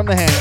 from the hand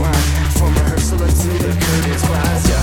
line From rehearsal to the curtains rise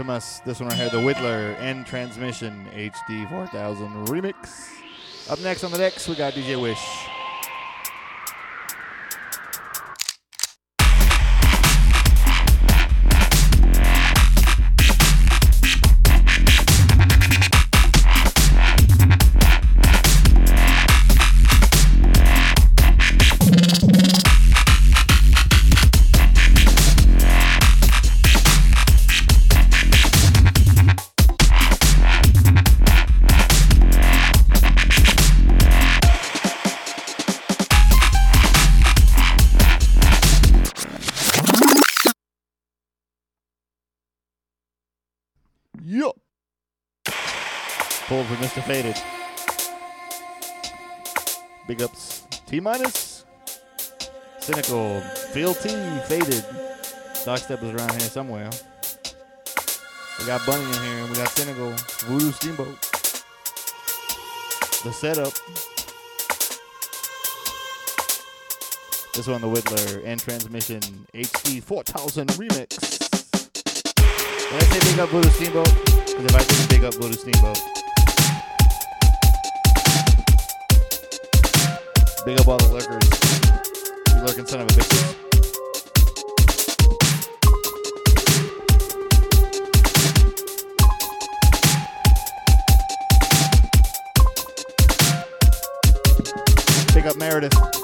from us. This one right here, the Whittler and Transmission HD 4000 remix. Up next on the decks, we got DJ Wish. Mr. Faded. Big ups. T minus. Cynical. Phil T. Faded. Step is around here somewhere. We got Bunny in here, we got Cynical. Voodoo Steamboat. The setup. This one, the Whittler and Transmission HD 4000 remix. When I say big up Voodoo Steamboat, because if I didn't big up Voodoo Steamboat, Big up all the lurkers. You lurking son of a bitch. Pick up Meredith.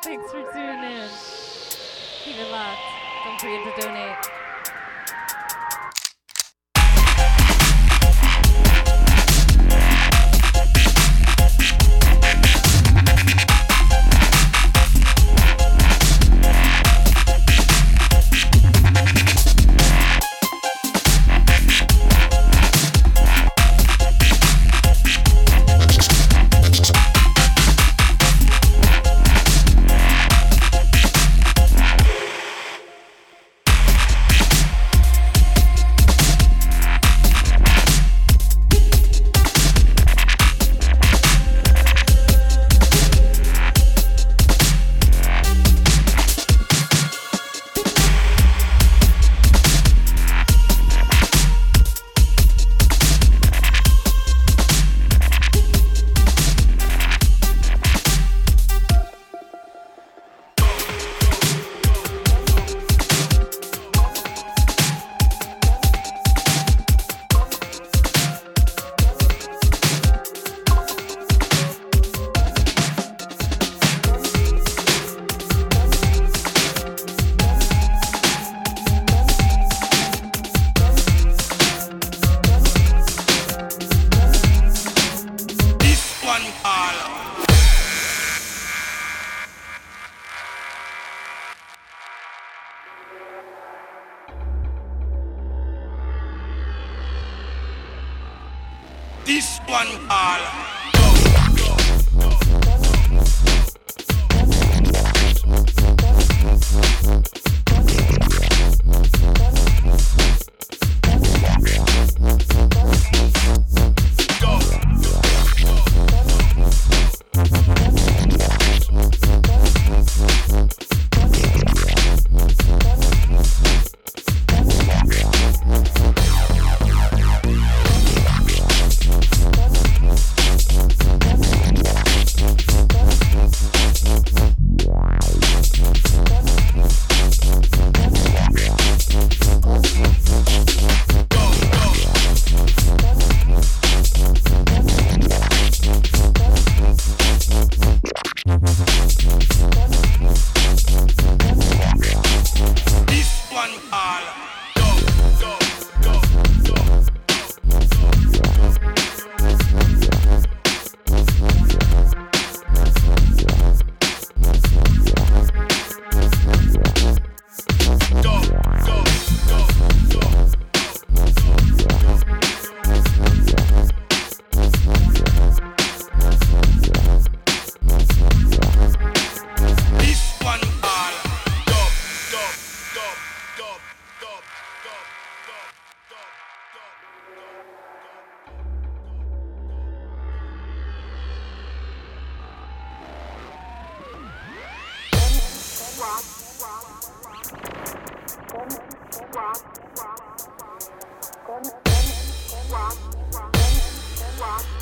Thanks for tuning in. Keep it locked. Don't forget to donate. John Paul. This one call. One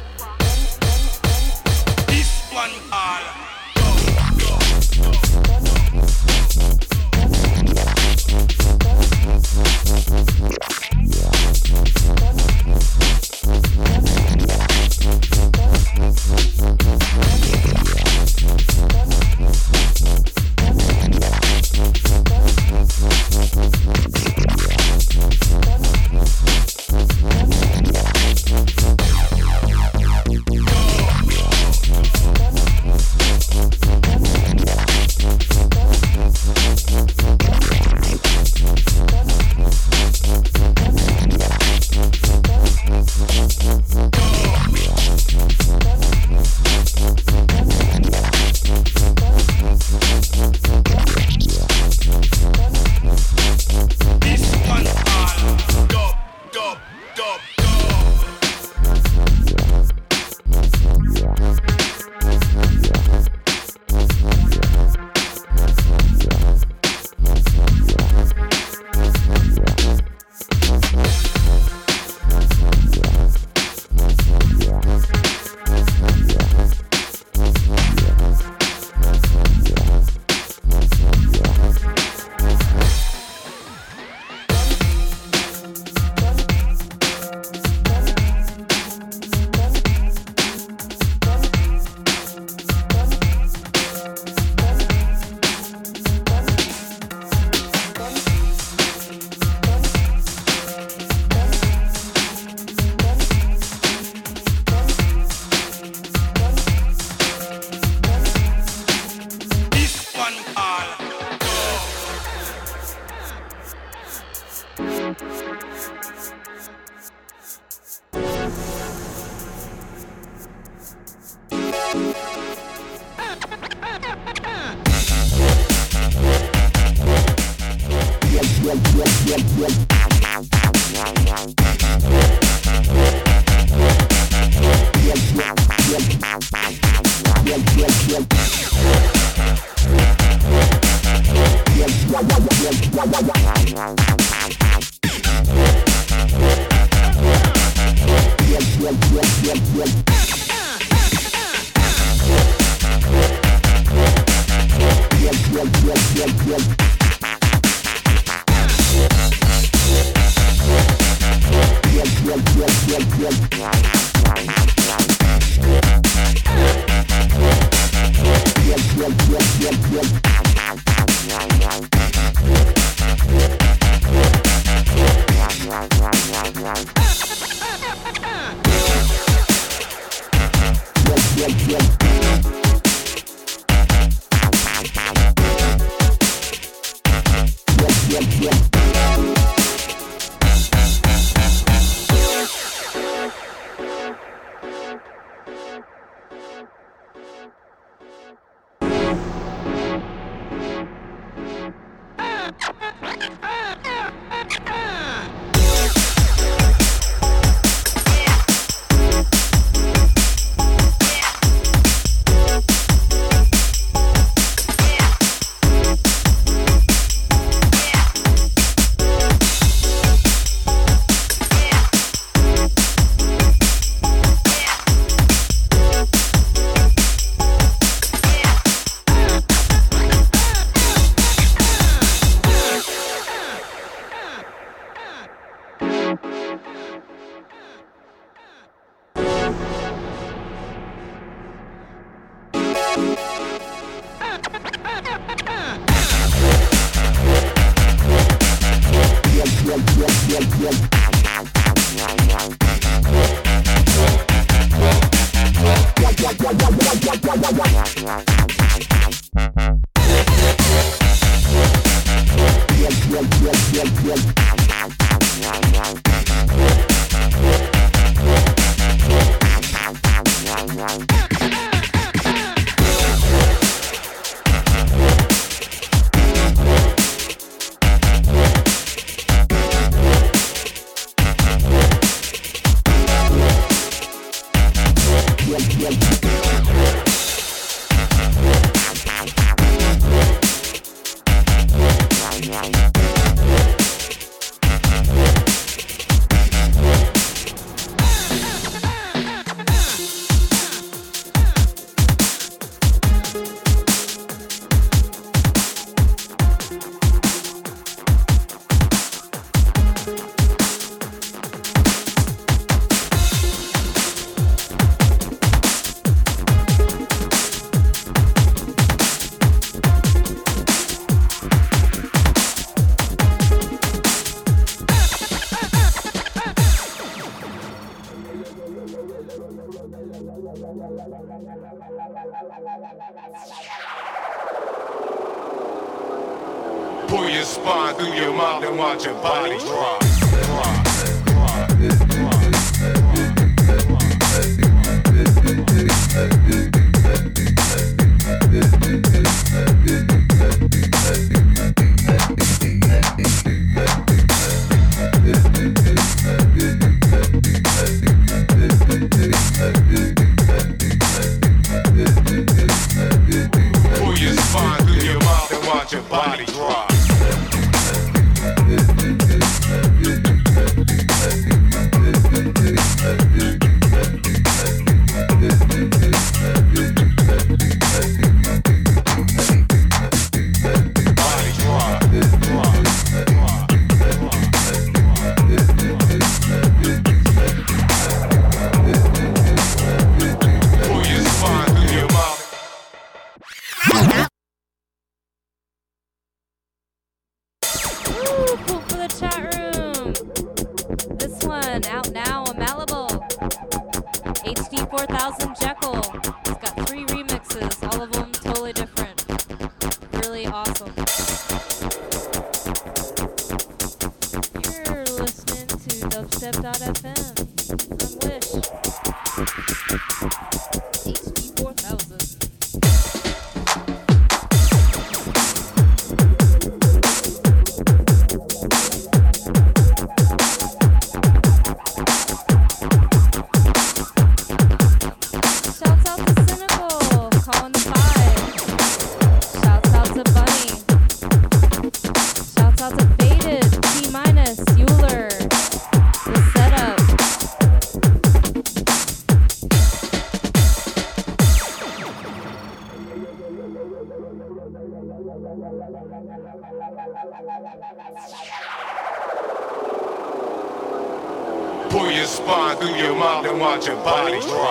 watching body. drop.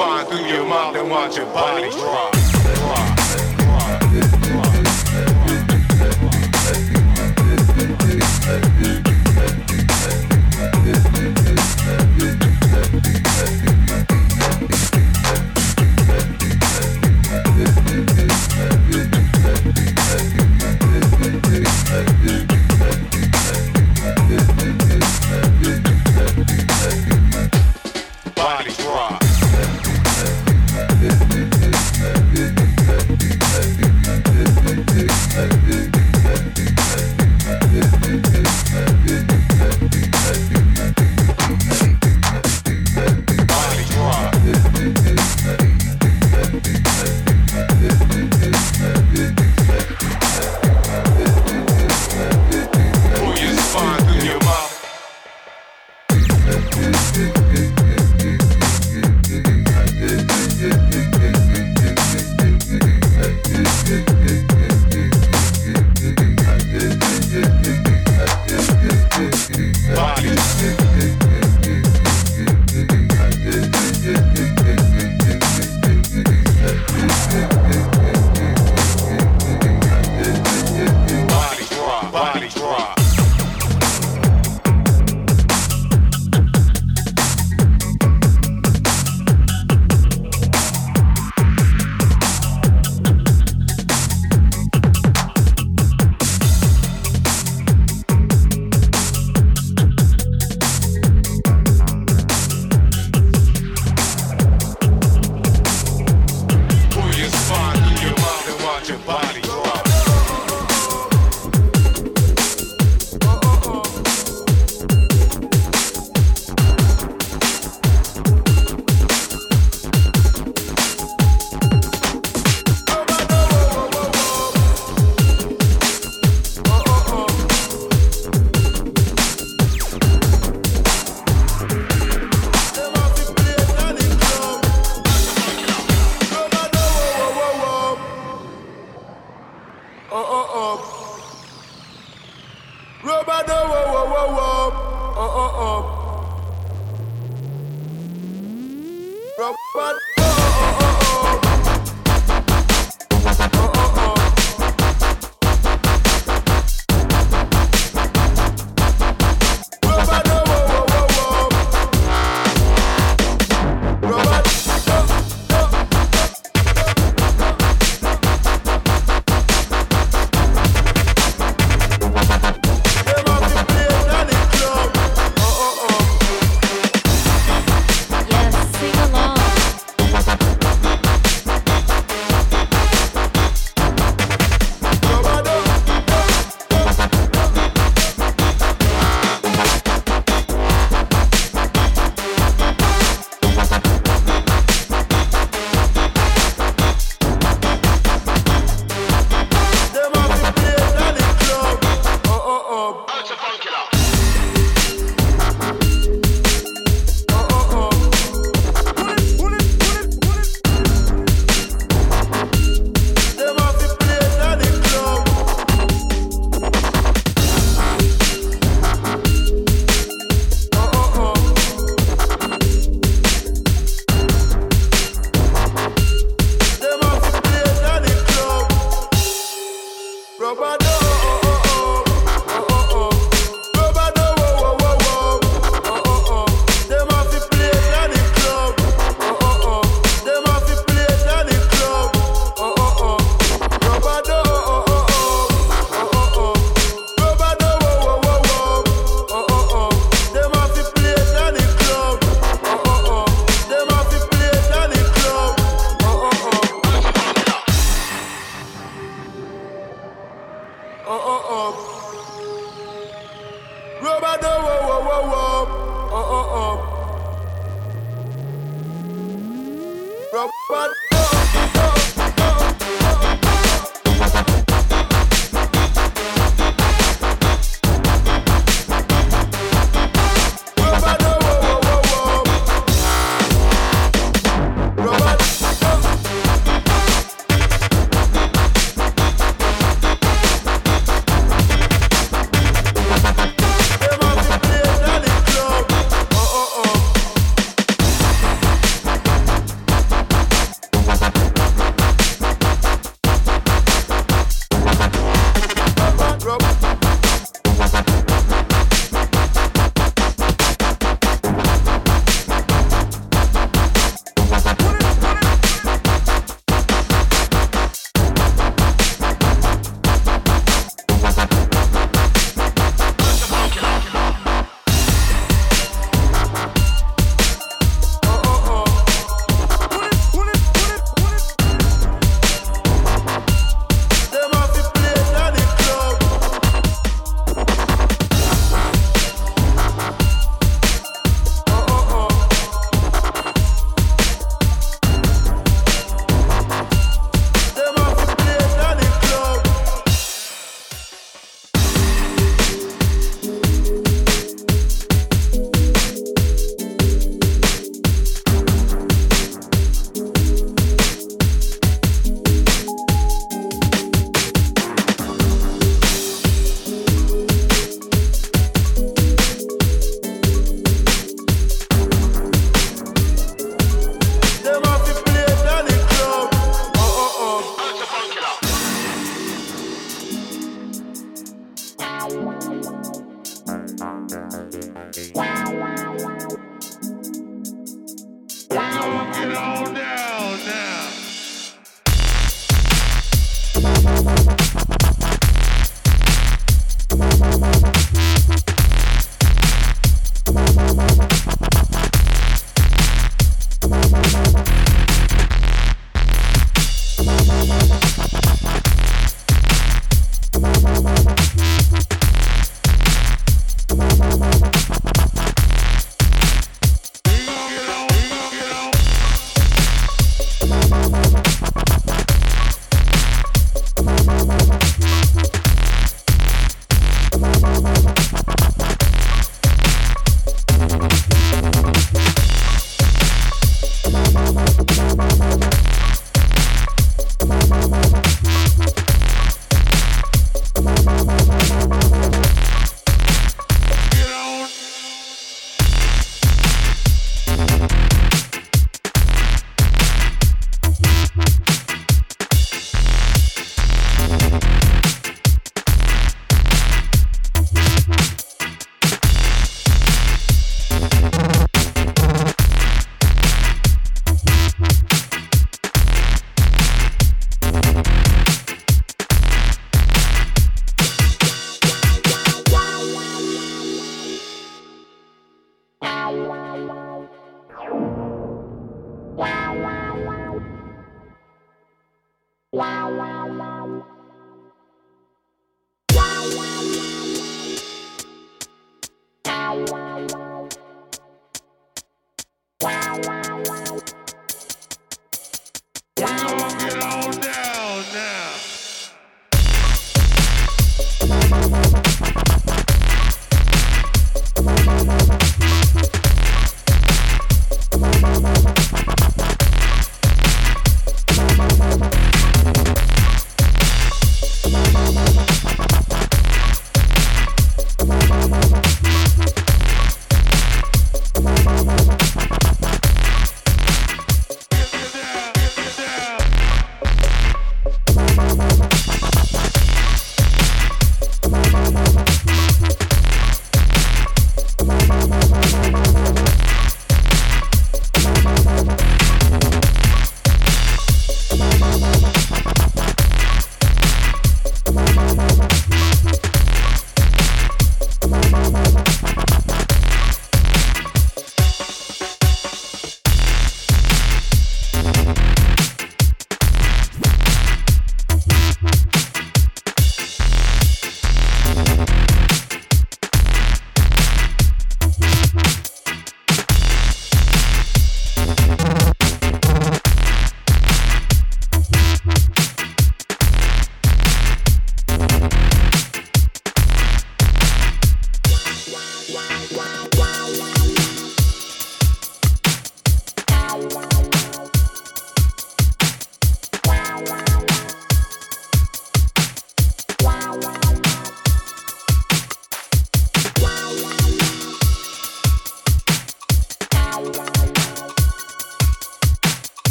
through your mouth and watch your body drop. drop.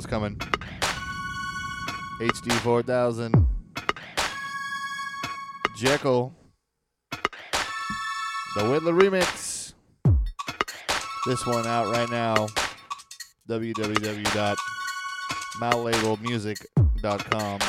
was coming. HD 4000. Jekyll. The Whittler remix. This one out right now. www.mallabelmusic.com.